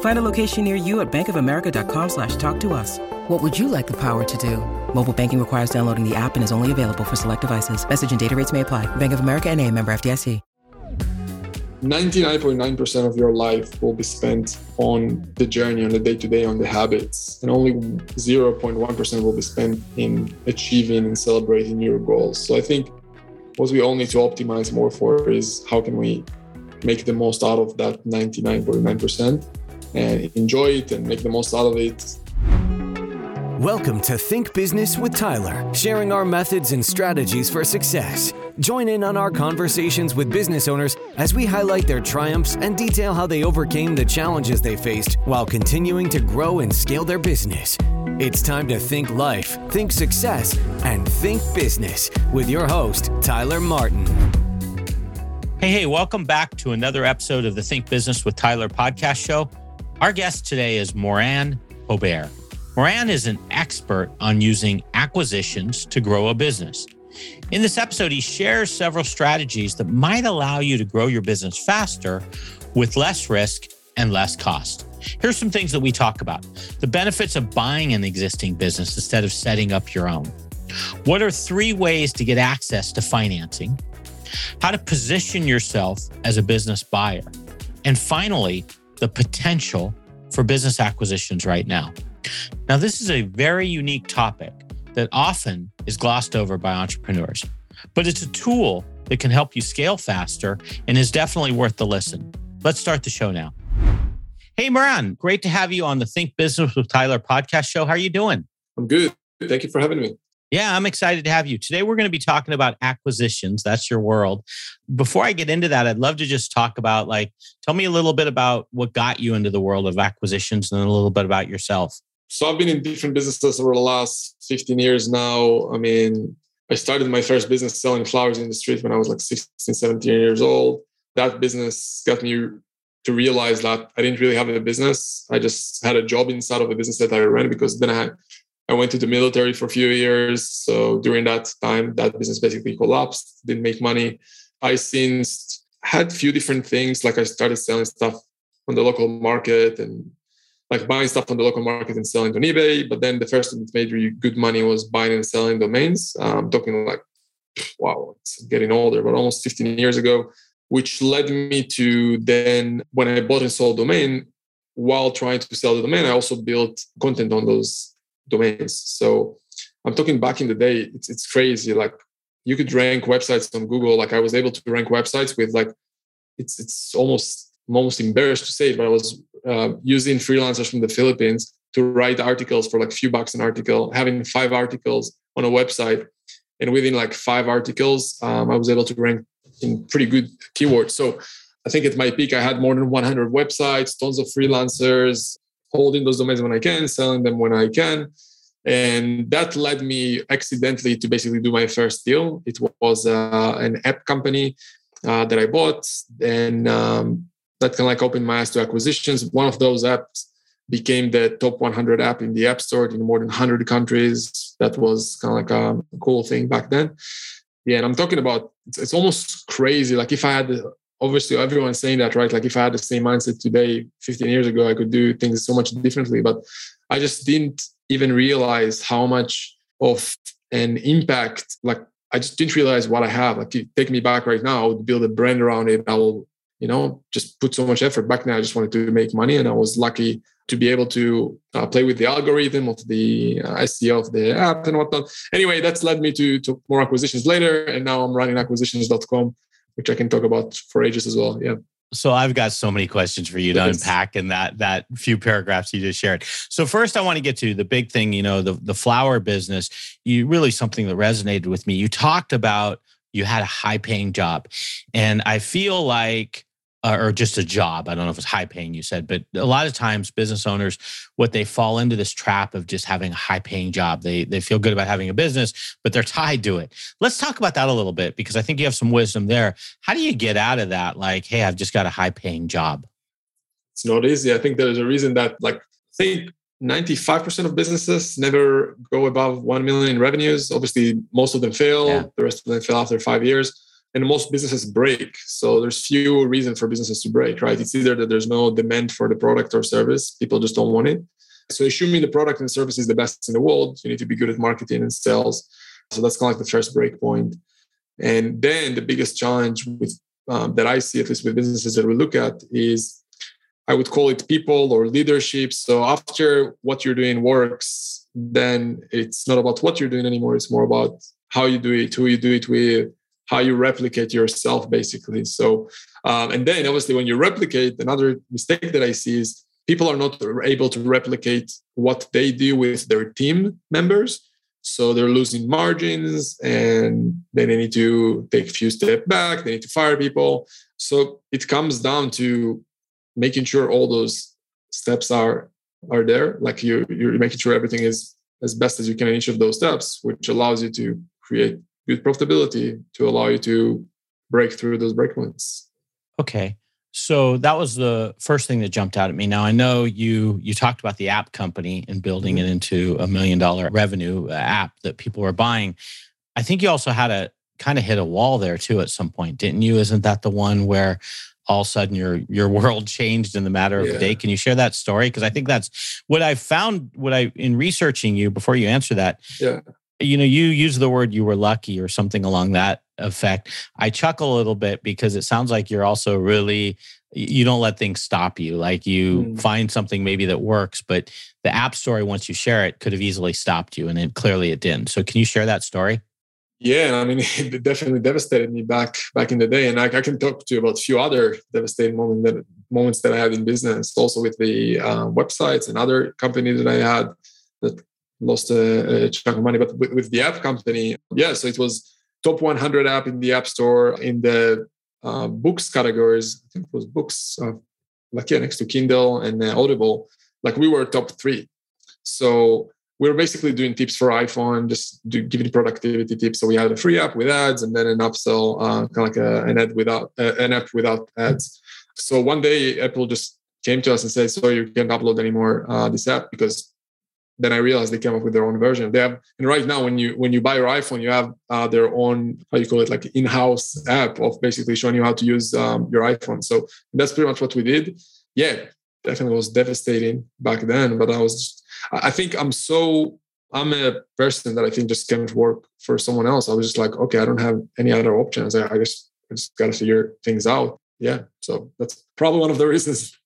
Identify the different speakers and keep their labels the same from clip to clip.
Speaker 1: Find a location near you at bankofamerica.com slash talk to us. What would you like the power to do? Mobile banking requires downloading the app and is only available for select devices. Message and data rates may apply. Bank of America and a member FDIC.
Speaker 2: 99.9% of your life will be spent on the journey, on the day to day, on the habits, and only 0.1% will be spent in achieving and celebrating your goals. So I think what we all need to optimize more for is how can we make the most out of that 99.9% and enjoy it and make the most out of it
Speaker 3: Welcome to Think Business with Tyler, sharing our methods and strategies for success. Join in on our conversations with business owners as we highlight their triumphs and detail how they overcame the challenges they faced while continuing to grow and scale their business. It's time to think life, think success, and think business with your host, Tyler Martin.
Speaker 4: Hey, hey, welcome back to another episode of the Think Business with Tyler podcast show. Our guest today is Moran Aubert. Moran is an expert on using acquisitions to grow a business. In this episode, he shares several strategies that might allow you to grow your business faster with less risk and less cost. Here's some things that we talk about the benefits of buying an existing business instead of setting up your own. What are three ways to get access to financing? How to position yourself as a business buyer. And finally, the potential for business acquisitions right now. Now, this is a very unique topic that often is glossed over by entrepreneurs, but it's a tool that can help you scale faster and is definitely worth the listen. Let's start the show now. Hey, Moran, great to have you on the Think Business with Tyler podcast show. How are you doing?
Speaker 2: I'm good. Thank you for having me.
Speaker 4: Yeah, I'm excited to have you. Today, we're going to be talking about acquisitions. That's your world. Before I get into that, I'd love to just talk about like, tell me a little bit about what got you into the world of acquisitions and a little bit about yourself
Speaker 2: so I've been in different businesses over the last 15 years now. I mean, I started my first business selling flowers in the street when I was like 16, 17 years old. That business got me to realize that I didn't really have a business. I just had a job inside of a business that I ran because then I I went to the military for a few years. So during that time, that business basically collapsed, didn't make money. I since had a few different things. Like I started selling stuff on the local market and like buying stuff on the local market and selling on eBay. But then the first thing that made really good money was buying and selling domains. I'm talking like, wow, it's getting older, but almost 15 years ago, which led me to then when I bought and sold domain, while trying to sell the domain, I also built content on those domains. So I'm talking back in the day, it's, it's crazy. Like you could rank websites on Google. Like I was able to rank websites with like, it's, it's almost I'm almost embarrassed to say it, but I was uh, using freelancers from the Philippines to write articles for like few bucks an article, having five articles on a website. And within like five articles, um, I was able to rank in pretty good keywords. So I think at my peak, I had more than 100 websites, tons of freelancers, holding those domains when I can, selling them when I can. And that led me accidentally to basically do my first deal. It was uh, an app company uh, that I bought. And um, that can like open my eyes to acquisitions. One of those apps became the top 100 app in the App Store in more than 100 countries. That was kind of like a cool thing back then. Yeah, and I'm talking about it's, it's almost crazy. Like if I had obviously everyone's saying that, right? Like if I had the same mindset today, 15 years ago, I could do things so much differently. But I just didn't even realize how much of an impact, like I just didn't realize what I have. Like take me back right now, I would build a brand around it. I will you know, just put so much effort. Back then, I just wanted to make money, and I was lucky to be able to uh, play with the algorithm of the uh, SEO of the app and whatnot. Anyway, that's led me to, to more acquisitions later, and now I'm running acquisitions.com, which I can talk about for ages as well. Yeah.
Speaker 4: So I've got so many questions for you to yes. unpack in that that few paragraphs you just shared. So first I want to get to the big thing, you know, the the flower business. You really something that resonated with me. You talked about you had a high paying job. And I feel like uh, or just a job. I don't know if it's high paying, you said, but a lot of times business owners, what they fall into this trap of just having a high paying job. They they feel good about having a business, but they're tied to it. Let's talk about that a little bit because I think you have some wisdom there. How do you get out of that? Like, hey, I've just got a high paying job.
Speaker 2: It's not easy. I think there's a reason that, like, I think 95% of businesses never go above 1 million in revenues. Obviously, most of them fail. Yeah. The rest of them fail after five years and most businesses break. So there's few reasons for businesses to break right? It's either that there's no demand for the product or service people just don't want it. So assuming the product and service is the best in the world you need to be good at marketing and sales. So that's kind of like the first break point. And then the biggest challenge with um, that i see at least with businesses that we look at is i would call it people or leadership. So after what you're doing works then it's not about what you're doing anymore. It's more about how you do it who you do it with how you replicate yourself basically. So um, and then obviously when you replicate another mistake that i see is people are not able to replicate what they do with their team members. So they're losing margins and then they need to take a few steps back they need to fire people. So it comes down to making sure all those steps are are there. Like you you're making sure everything is as best as you can in each of those steps which allows you to create good profitability to allow you to break through those breakpoints.
Speaker 4: Okay. So that was the first thing that jumped out at me. Now I know you you talked about the app company and building mm-hmm. it into a million dollar revenue uh, app that people were buying. I think you also had a kind of hit a wall there too at some point, didn't you? Isn't that the one where all of a sudden your your world changed in the matter of yeah. a day? Can you share that story? Because I think that's what I found. What I in researching you before you answer that.
Speaker 2: Yeah
Speaker 4: you know, you use the word you were lucky or something along that effect. I chuckle a little bit because it sounds like you're also really you don't let things stop you. Like you mm. find something maybe that works, but the app story once you share it could have easily stopped you and it clearly it didn't. So can you share that story?
Speaker 2: Yeah, I mean, it definitely devastated me back back in the day, and I, I can talk to you about a few other devastating moments that moments that I had in business, also with the uh, websites and other companies that I had that lost a, a chunk of money. But with, with, the app company, yeah, so it was top 100 app in the App Store in the uh, books categories. I think it was books, uh, like yeah, next to Kindle and uh, Audible. Like we were top three. So we were basically doing tips for iPhone, just do, giving productivity tips. So we had a free app with ads, and then an upsell, uh, kind of like a, an ad without uh, an app without ads. So one day Apple just came to us and said, "So you can't upload anymore uh, this app because then I realized they came up with their own version. They have, and right now when you when you buy your iPhone, you have uh, their own how you call it like in-house app of basically showing you how to use um, your iPhone. So that's pretty much what we did. Yeah, definitely was devastating back then, but I was. Just, I think I'm so I'm a person that I think just can't work for someone else. I was just like, okay, I don't have any other options. I, I just I just got to figure things out. Yeah, so that's probably one of the reasons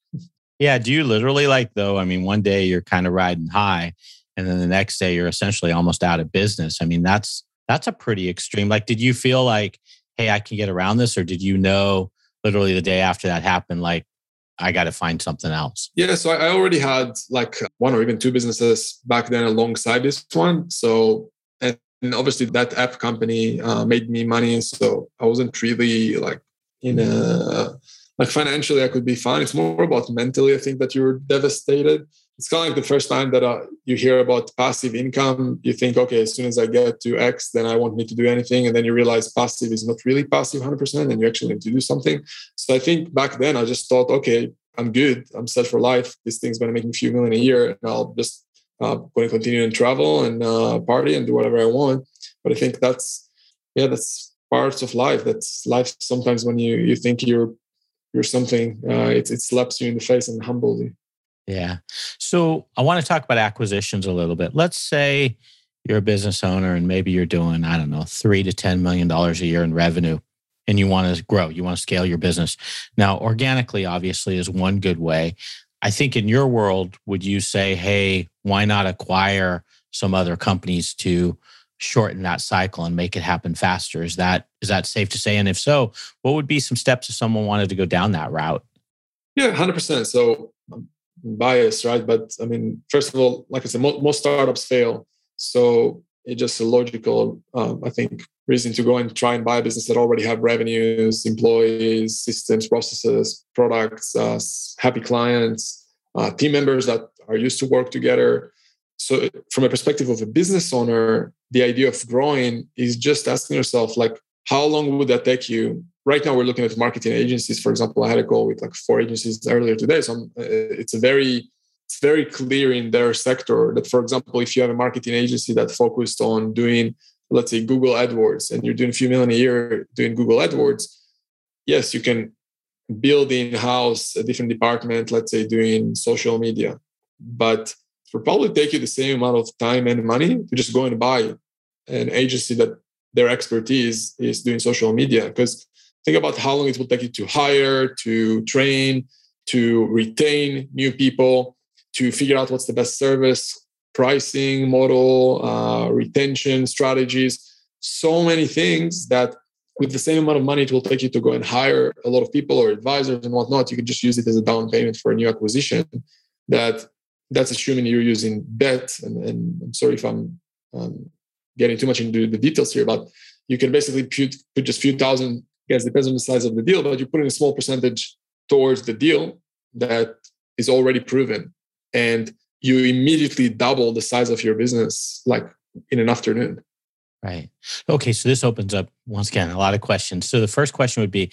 Speaker 4: yeah. Do you literally like though? I mean, one day you're kind of riding high, and then the next day you're essentially almost out of business. I mean, that's that's a pretty extreme. Like, did you feel like, hey, I can get around this, or did you know literally the day after that happened, like, I got to find something else?
Speaker 2: Yeah. So I already had like one or even two businesses back then alongside this one. So and obviously that app company uh, made me money, so I wasn't really like in a like financially i could be fine. It's more about mentally i think that you're devastated. It's kind of like the first time that uh, you hear about passive income. You think okay as soon as i get to x then i won't need to do anything. And then you realize passive is not really passive 100% and you actually need to do something. So i think back then i just thought okay i'm good. I'm set for life. This thing's going to make me a few million a year and i'll just uh, going to continue and travel and uh, party and do whatever i want. But i think that's yeah that's parts of life. That's life sometimes when you you think you're you're something. Uh, it, it slaps you in the face and humbles you.
Speaker 4: Yeah. So I want to talk about acquisitions a little bit. Let's say you're a business owner and maybe you're doing, I don't know, three to $10 million a year in revenue. and you want to grow, you want to scale your business. Now, organically, obviously, is one good way. I think in your world, would you say, hey, why not acquire some other companies to shorten that cycle and make it happen faster? Is that is that safe to say? And if so, what would be some steps if someone wanted to go down that route?
Speaker 2: Yeah, hundred percent. So I'm biased, right? But I mean, first of all, like I said, most startups fail. So it's just a logical, um, I think, reason to go and try and buy a business that already have revenues, employees, systems, processes, products, uh, happy clients, uh, team members that are used to work together. So, from a perspective of a business owner, the idea of growing is just asking yourself, like, how long would that take you? Right now, we're looking at marketing agencies. For example, I had a call with like four agencies earlier today. So, I'm, uh, it's a very it's very clear in their sector that, for example, if you have a marketing agency that focused on doing, let's say, Google AdWords, and you're doing a few million a year doing Google AdWords, yes, you can build in house a different department, let's say, doing social media. But it probably take you the same amount of time and money to just go and buy an agency that their expertise is doing social media. Because think about how long it will take you to hire, to train, to retain new people to figure out what's the best service, pricing model, uh, retention strategies, so many things that with the same amount of money it will take you to go and hire a lot of people or advisors and whatnot. You can just use it as a down payment for a new acquisition. That that's assuming you're using debt. And, and I'm sorry if I'm um, getting too much into the details here, but you can basically put, put just a few thousand. I Guess depends on the size of the deal, but you put in a small percentage towards the deal that is already proven and you immediately double the size of your business like in an afternoon.
Speaker 4: Right. Okay. So this opens up once again a lot of questions. So the first question would be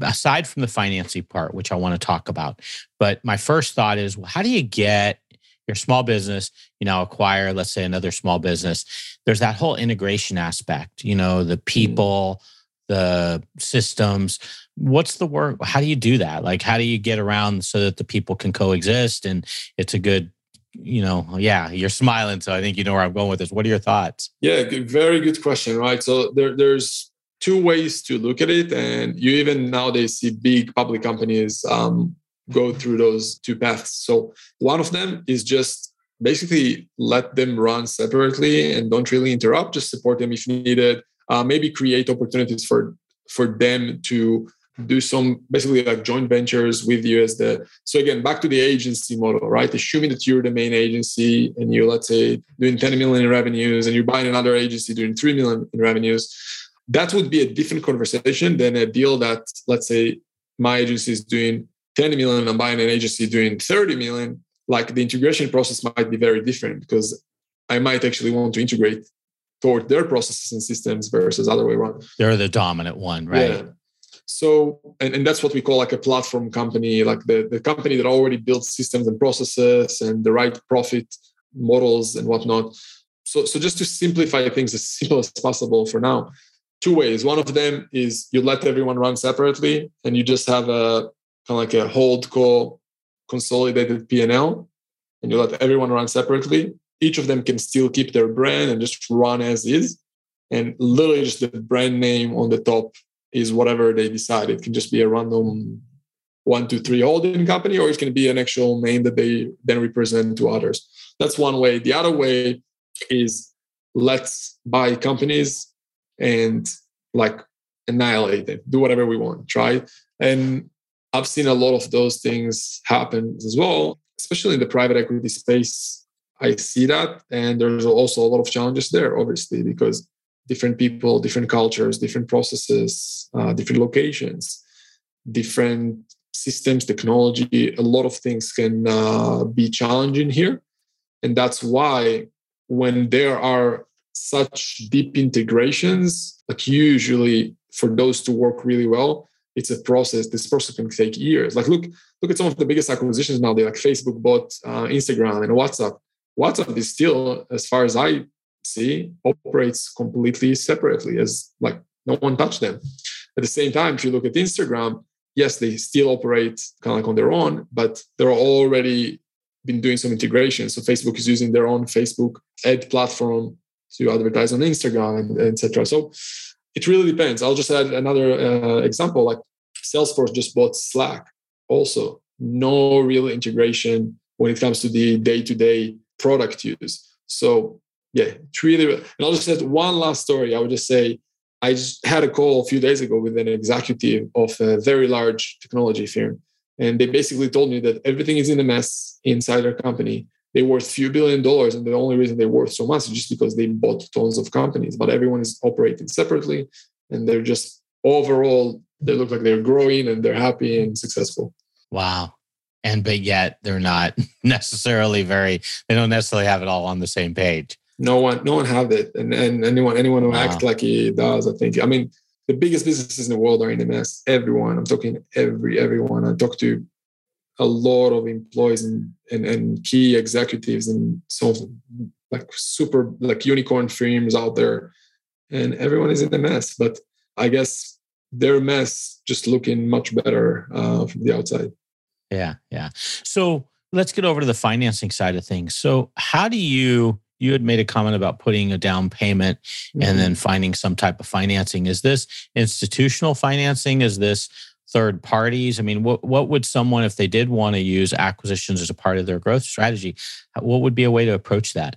Speaker 4: aside from the financing part, which I want to talk about, but my first thought is well, how do you get your small business, you know, acquire, let's say, another small business? There's that whole integration aspect, you know, the mm-hmm. people, the systems what's the work how do you do that like how do you get around so that the people can coexist and it's a good you know yeah you're smiling so i think you know where i'm going with this. What are your thoughts?
Speaker 2: Yeah very good question right? So there, there's two ways to look at it and you even nowadays see big public companies um, go through those two paths. So one of them is just basically let them run separately and don't really interrupt just support them if needed. Uh, maybe create opportunities for for them to do some basically like joint ventures with you as the so again back to the agency model right? Assuming that you're the main agency and you're let's say doing 10 million in revenues and you're buying another agency doing 3 million in revenues that would be a different conversation than a deal that let's say my agency is doing 10 million and i'm buying an agency doing 30 million. Like the integration process might be very different because i might actually want to integrate toward their processes and systems versus other way around.
Speaker 4: They're the dominant one right? Yeah
Speaker 2: so and, and that's what we call like a platform company like the, the company that already builds systems and processes and the right profit models and whatnot. So so just to simplify things as simple as possible for now two ways. One of them is you let everyone run separately and you just have a kind of like a hold call consolidated p&l and you let everyone run separately. Each of them can still keep their brand and just run as is and literally just the brand name on the top is whatever they decide. It can just be a random one, two, three holding company, or it can be an actual name that they then represent to others. That's one way. The other way is let's buy companies and like annihilate them, do whatever we want, right? And I've seen a lot of those things happen as well, especially in the private equity space. I see that. And there's also a lot of challenges there, obviously, because different people, different cultures, different processes, uh, different locations, different systems, technology. A lot of things can uh, be challenging here. And that's why when there are such deep integrations, like usually for those to work really well, it's a process. This process can take years. Like look, look at some of the biggest acquisitions now. They like Facebook bought uh, Instagram and WhatsApp. WhatsApp is still, as far as I see operates completely separately as like no one touched them at the same time if you look at instagram yes they still operate kind of like on their own but they're already been doing some integration so facebook is using their own facebook ad platform to advertise on instagram and etc so it really depends. I'll just add another uh, example. Like Salesforce just bought Slack. Also, no real integration when it comes to the day-to-day product use. So yeah, it's really. And I'll just add one last story. I would just say I just had a call a few days ago with an executive of a very large technology firm, and they basically told me that everything is in a mess inside their company. They worth few billion dollars, and the only reason they're worth so much is just because they bought tons of companies. But everyone is operating separately, and they're just overall they look like they're growing and they're happy and successful.
Speaker 4: Wow. And but yet they're not necessarily very. They don't necessarily have it all on the same page
Speaker 2: no one no one have it. And, and anyone anyone who wow. acts like he does i think i mean the biggest businesses in the world are in a mess everyone i'm talking every everyone. I talk to a lot of employees and, and, and key executives and some like super like unicorn firms out there. And everyone is in a mess but i guess their mess just looking much better uh, from the outside.
Speaker 4: Yeah yeah. So let's get over to the financing side of things. So how do you you had made a comment about putting a down payment mm-hmm. and then finding some type of financing. Is this institutional financing? Is this third parties? I mean, what what would someone, if they did want to use acquisitions as a part of their growth strategy, what would be a way to approach that?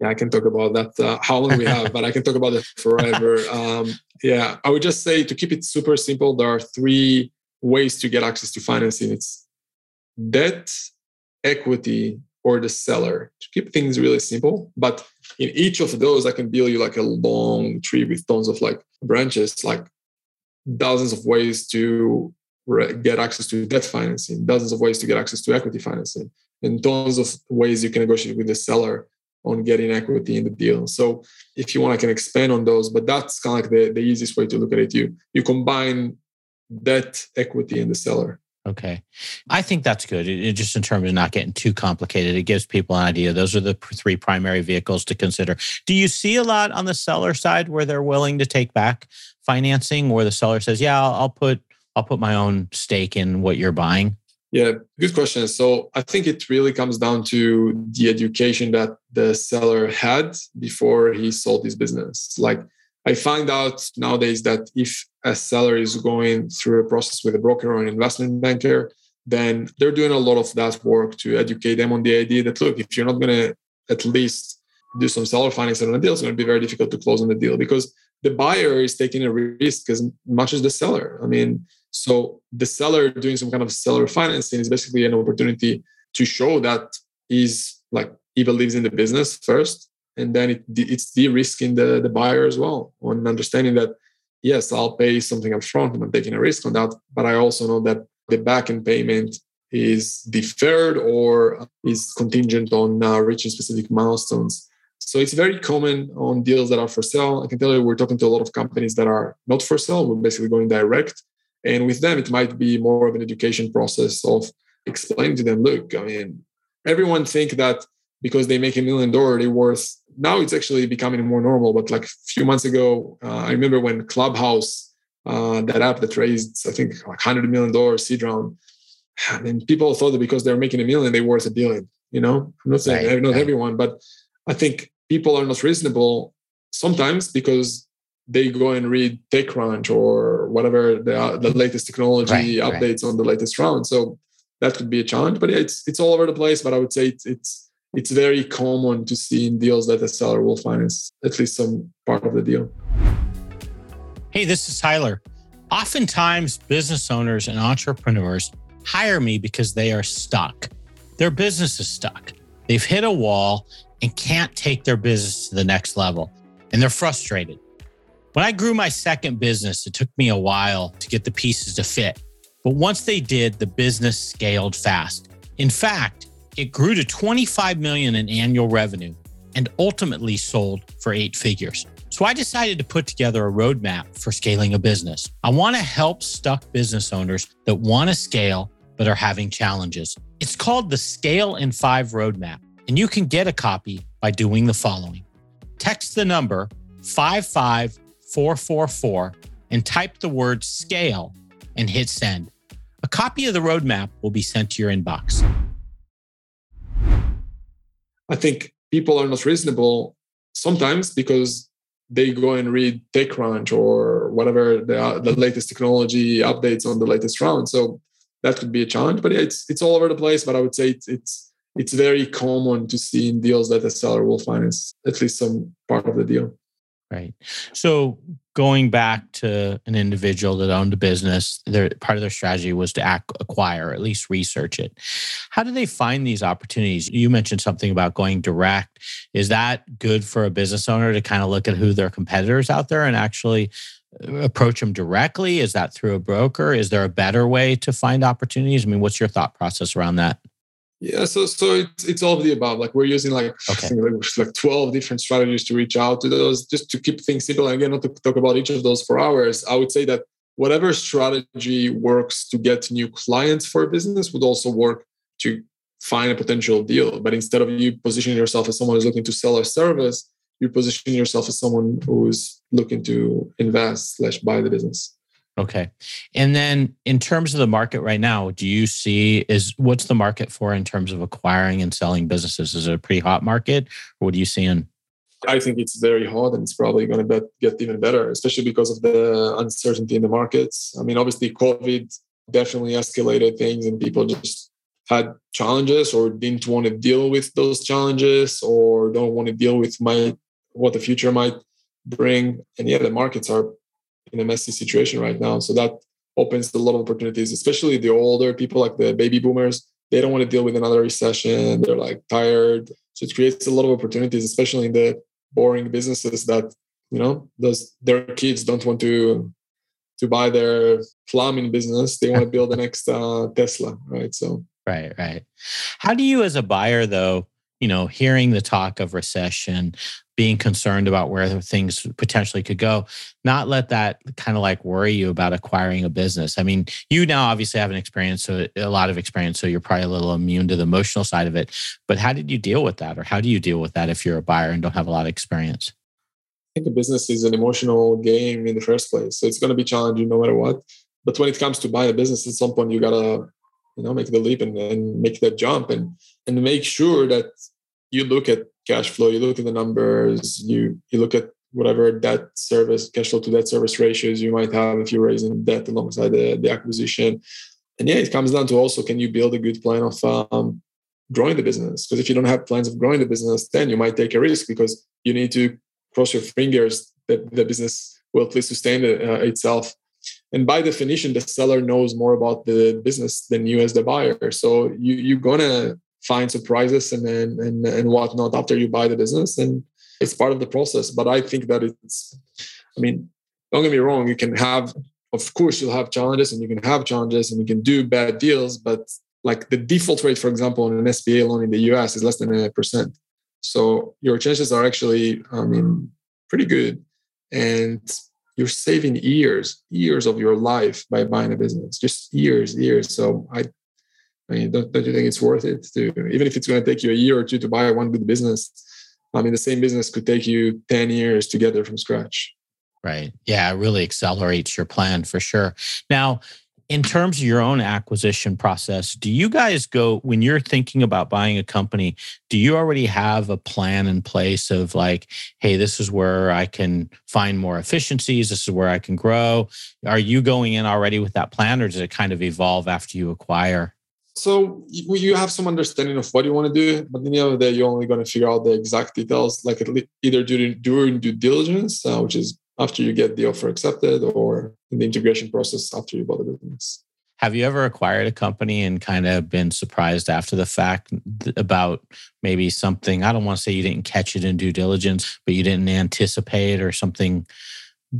Speaker 2: Yeah, I can talk about that. Uh, how long we have, but I can talk about it forever. Um, yeah, I would just say to keep it super simple, there are three ways to get access to financing. It's debt, equity, or the seller to keep things really simple. But in each of those, I can build you like a long tree with tons of like branches, like dozens of ways to get access to debt financing, dozens of ways to get access to equity financing, and tons of ways you can negotiate with the seller on getting equity in the deal. So if you want, I can expand on those, but that's kind of like the, the easiest way to look at it. You you combine debt, equity, and the seller.
Speaker 4: Okay. I think that's good. It, it, just in terms of not getting too complicated, it gives people an idea. Those are the three primary vehicles to consider. Do you see a lot on the seller side where they're willing to take back financing where the seller says, "Yeah, I'll, I'll put I'll put my own stake in what you're buying?"
Speaker 2: Yeah, good question. So I think it really comes down to the education that the seller had before he sold his business. Like I find out nowadays that if a seller is going through a process with a broker or an investment banker, then they're doing a lot of that work to educate them on the idea that look, if you're not going to at least do some seller financing on a deal, it's going to be very difficult to close on the deal because the buyer is taking a risk as much as the seller. I mean, so the seller doing some kind of seller financing is basically an opportunity to show that he's like he believes in the business first and then it, it's de-risking the, the buyer as well on understanding that yes i'll pay something up front and i'm taking a risk on that but i also know that the back end payment is deferred or is contingent on uh, reaching specific milestones. So it's very common on deals that are for sale. I can tell you we're talking to a lot of companies that are not for sale. We're basically going direct. And with them it might be more of an education process of explaining to them look i mean everyone think that because they make a million dollar they're worth now it's actually becoming more normal. But like a few months ago, uh, I remember when Clubhouse, uh, that app that raised, I think, like hundred million dollars seed round, and people thought that because they're making a million, they're worth a billion. You know, I'm not saying right, not right. everyone, but I think people are not reasonable sometimes because they go and read TechCrunch or whatever the, the latest technology right, updates on the latest round. So that could be a challenge, but it's it's all over the place. But I would say it's, it's it's very common to see in deals that the seller will finance at least some part of the deal.
Speaker 4: Hey, this is Tyler. Oftentimes, business owners and entrepreneurs hire me because they are stuck. Their business is stuck. They've hit a wall and can't take their business to the next level, and they're frustrated. When I grew my second business, it took me a while to get the pieces to fit. But once they did, the business scaled fast. In fact, it grew to 25 million in annual revenue and ultimately sold for eight figures. So I decided to put together a roadmap for scaling a business. I want to help stuck business owners that want to scale but are having challenges. It's called the Scale in 5 Roadmap, and you can get a copy by doing the following. Text the number 55444 and type the word scale and hit send. A copy of the roadmap will be sent to your inbox.
Speaker 2: I think people are not reasonable sometimes because they go and read TechCrunch or whatever the, uh, the latest technology updates on the latest round. So that could be a challenge. But yeah, it's it's all over the place. But I would say it's it's it's very common to see in deals that the seller will finance at least some part of the deal.
Speaker 4: Right. So going back to an individual that owned a business, their part of their strategy was to act, acquire, or at least research it. How do they find these opportunities? You mentioned something about going direct. Is that good for a business owner to kind of look at who their competitors out there and actually uh, approach them directly? Is that through a broker? Is there a better way to find opportunities? I mean, what's your thought process around that?
Speaker 2: Yeah, so so it's it's all of the above. Like we're using like okay. like, like twelve different strategies to reach out to those, just to keep things simple. And again, not to talk about each of those for hours. I would say that whatever strategy works to get new clients for a business would also work to find a potential deal. But instead of you positioning yourself as someone who's looking to sell a service, you position yourself as someone who's looking to invest slash buy the business.
Speaker 4: Okay. And then in terms of the market right now, do you see is what's the market for in terms of acquiring and selling businesses? Is it a pretty hot market or what are you seeing?
Speaker 2: I think it's very hot and it's probably going to get even better, especially because of the uncertainty in the markets. I mean, obviously, COVID definitely escalated things and people just had challenges or didn't want to deal with those challenges or don't want to deal with my what the future might bring. And yeah, the markets are in a messy situation right now. So that opens a lot of opportunities, especially the older people like the baby boomers. They don't want to deal with another recession. They're like tired. So it creates a lot of opportunities, especially in the boring businesses that, you know, those their kids don't want to to buy their plumbing business. They want to build the next uh, Tesla, right? So
Speaker 4: Right, right. How do you as a buyer though, you know, hearing the talk of recession, being concerned about where things potentially could go, not let that kind of like worry you about acquiring a business. I mean, you now obviously have an experience, so a lot of experience, so you're probably a little immune to the emotional side of it. But how did you deal with that, or how do you deal with that if you're a buyer and don't have a lot of experience?
Speaker 2: I think a business is an emotional game in the first place, so it's going to be challenging no matter what. But when it comes to buy a business, at some point you gotta, you know, make the leap and, and make that jump and and make sure that you look at cash flow, you look at the numbers, you you look at whatever debt service, cash flow to debt service ratios you might have if you're raising debt alongside the, the acquisition. And yeah, it comes down to also can you build a good plan of um, growing the business? Because if you don't have plans of growing the business, then you might take a risk because you need to cross your fingers that the business will at least sustain it, uh, itself. And by definition, the seller knows more about the business than you as the buyer. So you, you're gonna find surprises and, and and whatnot after you buy the business and it's part of the process. But i think that it's i mean don't get me wrong you can have of course you'll have challenges and you can have challenges and you can do bad deals but like the default rate for example on an sba loan in the us is less than a percent. So your chances are actually i mean pretty good. And you're saving years years of your life by buying a business just years years. So i I mean, don't, don't you think it's worth it to, even if it's going to take you a year or two to buy one good business? I mean, the same business could take you 10 years to get there from scratch.
Speaker 4: Right. Yeah, it really accelerates your plan for sure. Now, in terms of your own acquisition process, do you guys go when you're thinking about buying a company, do you already have a plan in place of like, hey, this is where I can find more efficiencies, this is where I can grow? Are you going in already with that plan or does it kind of evolve after you acquire?
Speaker 2: So you have some understanding of what you want to do, but at the end of the day, you're only going to figure out the exact details, like either during, during due diligence, uh, which is after you get the offer accepted, or in the integration process after you bought the business.
Speaker 4: Have you ever acquired a company and kind of been surprised after the fact about maybe something? I don't want to say you didn't catch it in due diligence, but you didn't anticipate or something.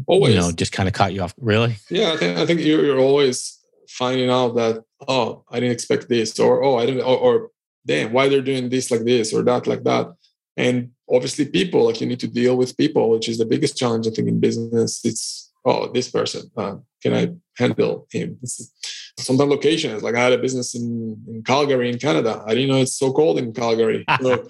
Speaker 4: Always, you know, just kind of caught you off. Really?
Speaker 2: Yeah, I think I think you're, you're always finding out that oh i didn't expect this or oh i didn't or, or damn why they're doing this like this or that like that? And obviously people like you need to deal with people which is the biggest challenge i think in business. It's oh this person uh, can i handle him? It's, sometimes locations like i had a business in, in calgary in canada. I didn't know it's so cold in calgary. So,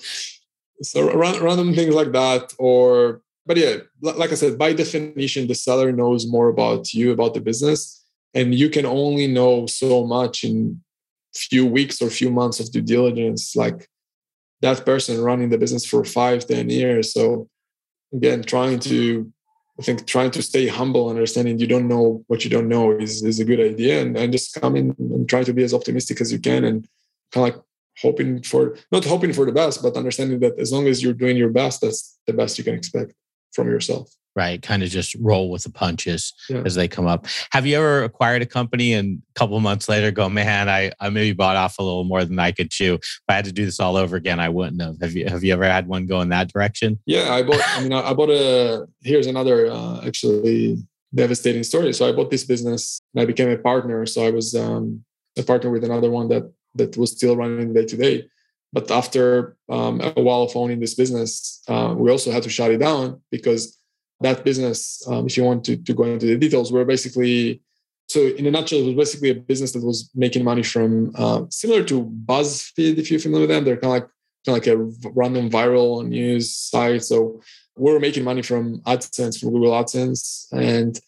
Speaker 2: so random things like that or but yeah like i said by definition the seller knows more about you about the business and you can only know so much in few weeks or few months of due diligence like that person running the business for five ten years so again, trying to, I think, trying to stay humble, understanding you don't know what you don't know is, is a good idea. And, and just come in and try to be as optimistic as you can and kind of like hoping for, not hoping for the best, but understanding that as long as you're doing your best, that's the best you can expect from yourself
Speaker 4: right? Kind of just roll with the punches yeah. as they come up. Have you ever acquired a company and a couple months later go, man, I, I maybe bought off a little more than I could chew. If I had to do this all over again, I wouldn't have. Have you have you ever had one go in that direction?
Speaker 2: Yeah, I bought. I mean, I, bought a. Here's another uh, actually devastating story. So I bought this business and I became a partner. So I was um, a partner with another one that that was still running day to day. But after um, a while of owning this business, uh, we also had to shut it down because that business, um, if you want to, to go into the details, we're basically so in a nutshell, it was basically a business that was making money from uh, similar to BuzzFeed, if you're familiar with them. They're kind of like kind of like a random viral news site. So we were making money from AdSense, from Google AdSense, and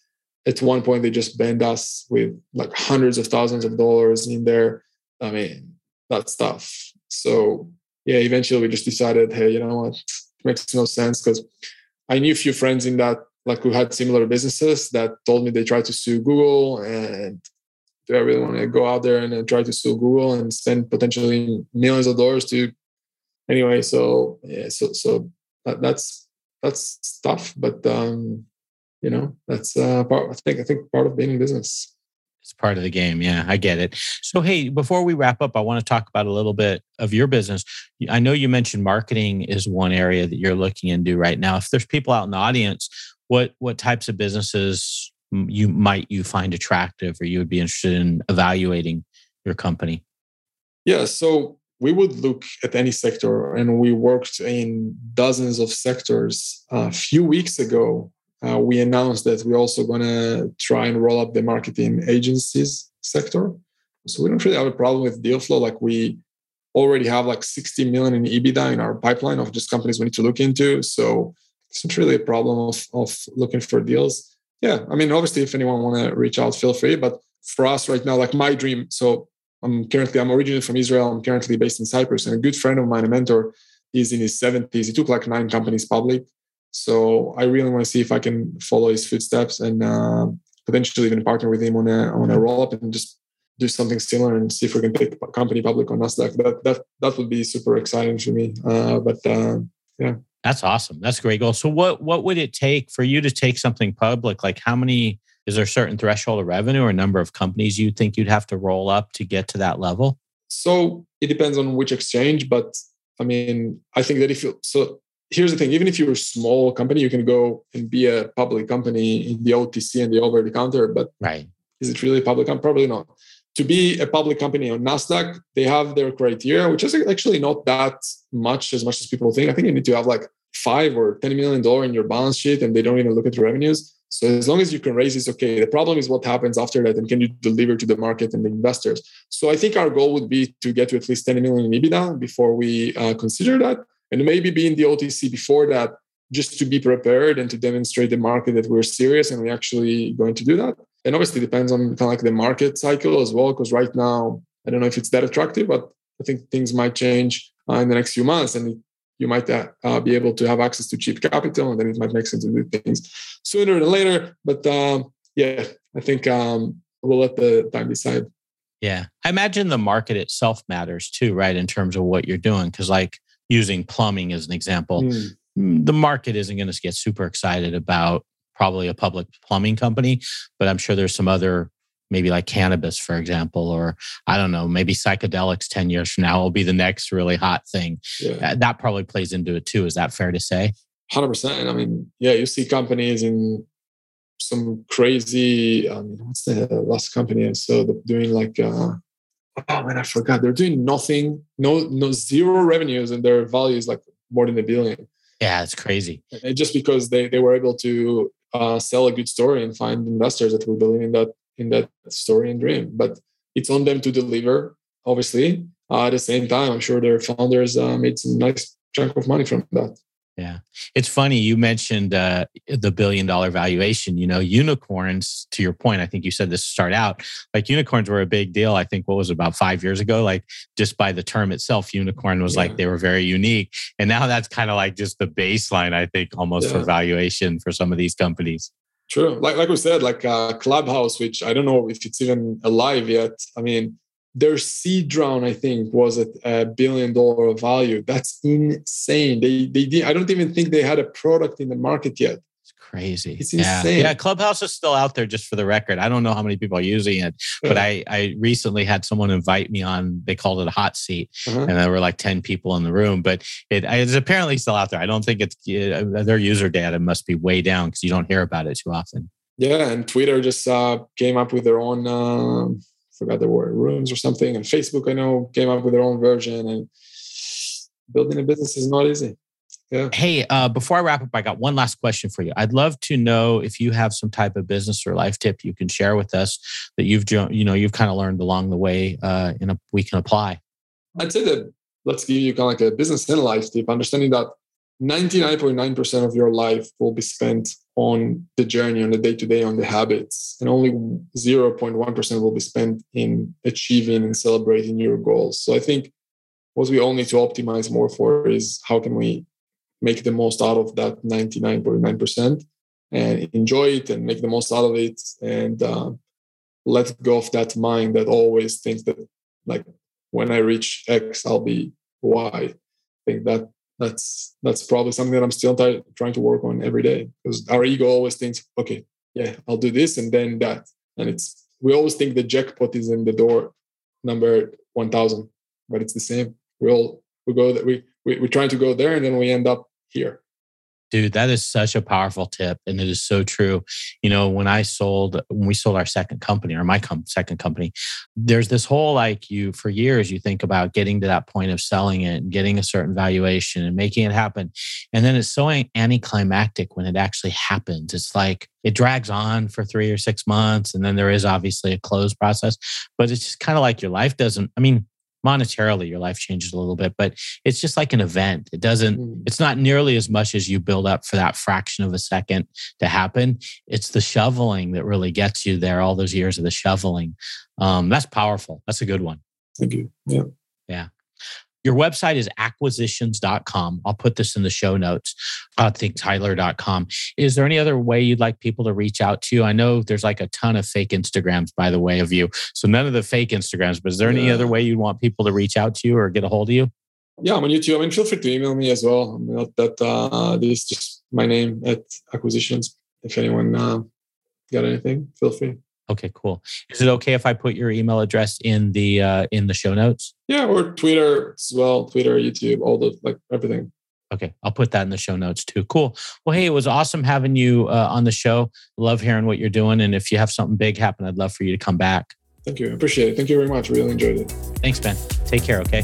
Speaker 2: at one point they just banned us with like hundreds of thousands of dollars in there. I mean, that stuff. So yeah, eventually we just decided, hey, you know what, it makes no sense because I knew a few friends in that, like who had similar businesses that told me they tried to sue Google and do I really want to go out there and try to sue Google and spend potentially millions of dollars to anyway so yeah so so that, that's that's tough but um you know that's uh part i think i think part of being in business
Speaker 4: it's part of the game. Yeah, I get it. So, hey, before we wrap up, I want to talk about a little bit of your business. I know you mentioned marketing is one area that you're looking into right now. If there's people out in the audience, what what types of businesses you might you find attractive, or you would be interested in evaluating your company?
Speaker 2: Yeah, so we would look at any sector, and we worked in dozens of sectors. A few weeks ago, uh, we announced that we're also going to try and roll up the marketing agencies sector. So we don't really have a problem with deal flow. Like we already have like 60 million in EBITDA in our pipeline of just companies we need to look into. So it's not really a problem of, of looking for deals. Yeah, I mean, obviously, if anyone want to reach out, feel free. But for us right now, like my dream. So I'm currently I'm originally from Israel. I'm currently based in Cyprus, and a good friend of mine, a mentor, is in his 70s. He took like nine companies public. So I really want to see if I can follow his footsteps and uh, potentially even partner with him on a on a roll up and just do something similar and see if we can take the company public on Nasdaq. That that that would be super exciting for me. Uh, but uh, yeah,
Speaker 4: that's awesome. That's a great goal. So what what would it take for you to take something public? Like how many? Is there a certain threshold of revenue or number of companies you think you'd have to roll up to get to that level?
Speaker 2: So it depends on which exchange, but I mean, I think that if you so here's the thing even if you're a small company you can go and be a public company in the otc and the over the counter but
Speaker 4: right.
Speaker 2: is it really public company? probably not. To be a public company on nasdaq they have their criteria which is actually not that much as much as people think. I think you need to have like five or ten million dollar in your balance sheet and they don't even look at the revenues. So as long as you can raise it's okay. The problem is what happens after that and can you deliver to the market and the investors? So i think our goal would be to get to at least 10 million in ebitda before we uh, consider that and maybe be in the OTC before that, just to be prepared and to demonstrate the market that we're serious and we're actually going to do that. And obviously, depends on kind of like the market cycle as well. Because right now, I don't know if it's that attractive, but I think things might change uh, in the next few months, and you might uh, uh, be able to have access to cheap capital, and then it might make sense to do things sooner than later. But um, yeah, I think um, we'll let the time decide.
Speaker 4: Yeah, I imagine the market itself matters too, right? In terms of what you're doing, because like using plumbing as an example, mm. the market isn't going to get super excited about probably a public plumbing company, but I'm sure there's some other maybe like cannabis, for example, or I don't know, maybe psychedelics 10 years from now will be the next really hot thing. Yeah. That probably plays into it too. Is that fair to say?
Speaker 2: 100%. I mean, yeah, you see companies in some crazy, I mean, what's the last company I saw doing like, uh, oh man, I forgot. They're doing nothing, no, no zero revenues, and their value is like more than a billion.
Speaker 4: Yeah, it's crazy.
Speaker 2: And just because they they were able to uh, sell a good story and find investors that will believe in that in that story and dream. But it's on them to deliver. Obviously, uh, at the same time, I'm sure their founders uh, made some nice chunk of money from that.
Speaker 4: Yeah. It's funny. You mentioned uh, the billion dollar valuation. You know, unicorns, to your point, I think you said this to start out, like unicorns were a big deal. I think what was about five years ago? Like just by the term itself, unicorn was yeah. like they were very unique. And now that's kind of like just the baseline, I think, almost yeah. for valuation for some of these companies.
Speaker 2: True. Like, like we said, like uh, Clubhouse, which I don't know if it's even alive yet. I mean, their seed round, I think, was at a billion dollar value. That's insane. They they did, I don't even think they had a product in the market yet.
Speaker 4: It's crazy.
Speaker 2: It's insane.
Speaker 4: Yeah. yeah, Clubhouse is still out there. Just for the record, I don't know how many people are using it, but I I recently had someone invite me on. They called it a hot seat, uh-huh. and there were like ten people in the room. But it's apparently still out there. I don't think it's their user data must be way down because you don't hear about it too often.
Speaker 2: Yeah, and Twitter just uh, came up with their own. Uh, forgot the word rooms or something. And Facebook, I know, came up with their own version. And building a business is not easy. Yeah.
Speaker 4: Hey, uh, before I wrap up, I got one last question for you. I'd love to know if you have some type of business or life tip you can share with us that you've you know you've kind of learned along the way, uh, and we can apply.
Speaker 2: I'd say that let's give you kind of like a business and life tip, understanding that 99.9% of your life will be spent on the journey, on the day to day, on the habits, and only 0.1% will be spent in achieving and celebrating your goals. So I think what we all need to optimize more for is how can we make the most out of that 99.9% and enjoy it and make the most out of it and uh, let go of that mind that always thinks that like when I reach X, I'll be Y. I think that that's that's probably something that I'm still trying to work on every day because our ego always thinks, okay, yeah, I'll do this and then that, and it's we always think the jackpot is in the door number one thousand, but it's the same. We all we go that we, we we're trying to go there and then we end up here.
Speaker 4: Dude, that is such a powerful tip. And it is so true. You know, when I sold, when we sold our second company or my com- second company, there's this whole like you, for years, you think about getting to that point of selling it and getting a certain valuation and making it happen. And then it's so anticlimactic when it actually happens. It's like it drags on for three or six months. And then there is obviously a close process, but it's just kind of like your life doesn't, I mean, monetarily your life changes a little bit but it's just like an event. It doesn't mm. it's not nearly as much as you build up for that fraction of a second to happen. It's the shoveling that really gets you there all those years of the shoveling. Um, that's powerful. That's a good one.
Speaker 2: Thank you. Yeah.
Speaker 4: Yeah your website is acquisitions.com. I'll put this in the show notes. I think Tyler.com. Is there any other way you'd like people to reach out to you? I know there's like a ton of fake Instagrams, by the way, of you. So none of the fake Instagrams, but is there any other way you'd want people to reach out to you or get a hold of you?
Speaker 2: Yeah, I'm on YouTube. I mean, feel free to email me as well. I mean, that uh, this is just my name at acquisitions. If anyone uh, got anything, feel free.
Speaker 4: Okay, cool. Is it okay if I put your email address in the uh, in the show notes?
Speaker 2: Yeah, or Twitter as well. Twitter, YouTube, all the like everything.
Speaker 4: Okay, I'll put that in the show notes too. Cool. Well, hey, it was awesome having you uh, on the show. Love hearing what you're doing, and if you have something big happen, I'd love for you to come back.
Speaker 2: Thank you. I appreciate it. Thank you very much. Really enjoyed it.
Speaker 4: Thanks, Ben. Take care. Okay.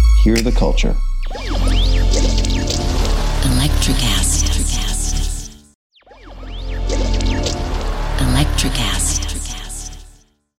Speaker 5: hear the culture.
Speaker 6: Electricast. Electricast.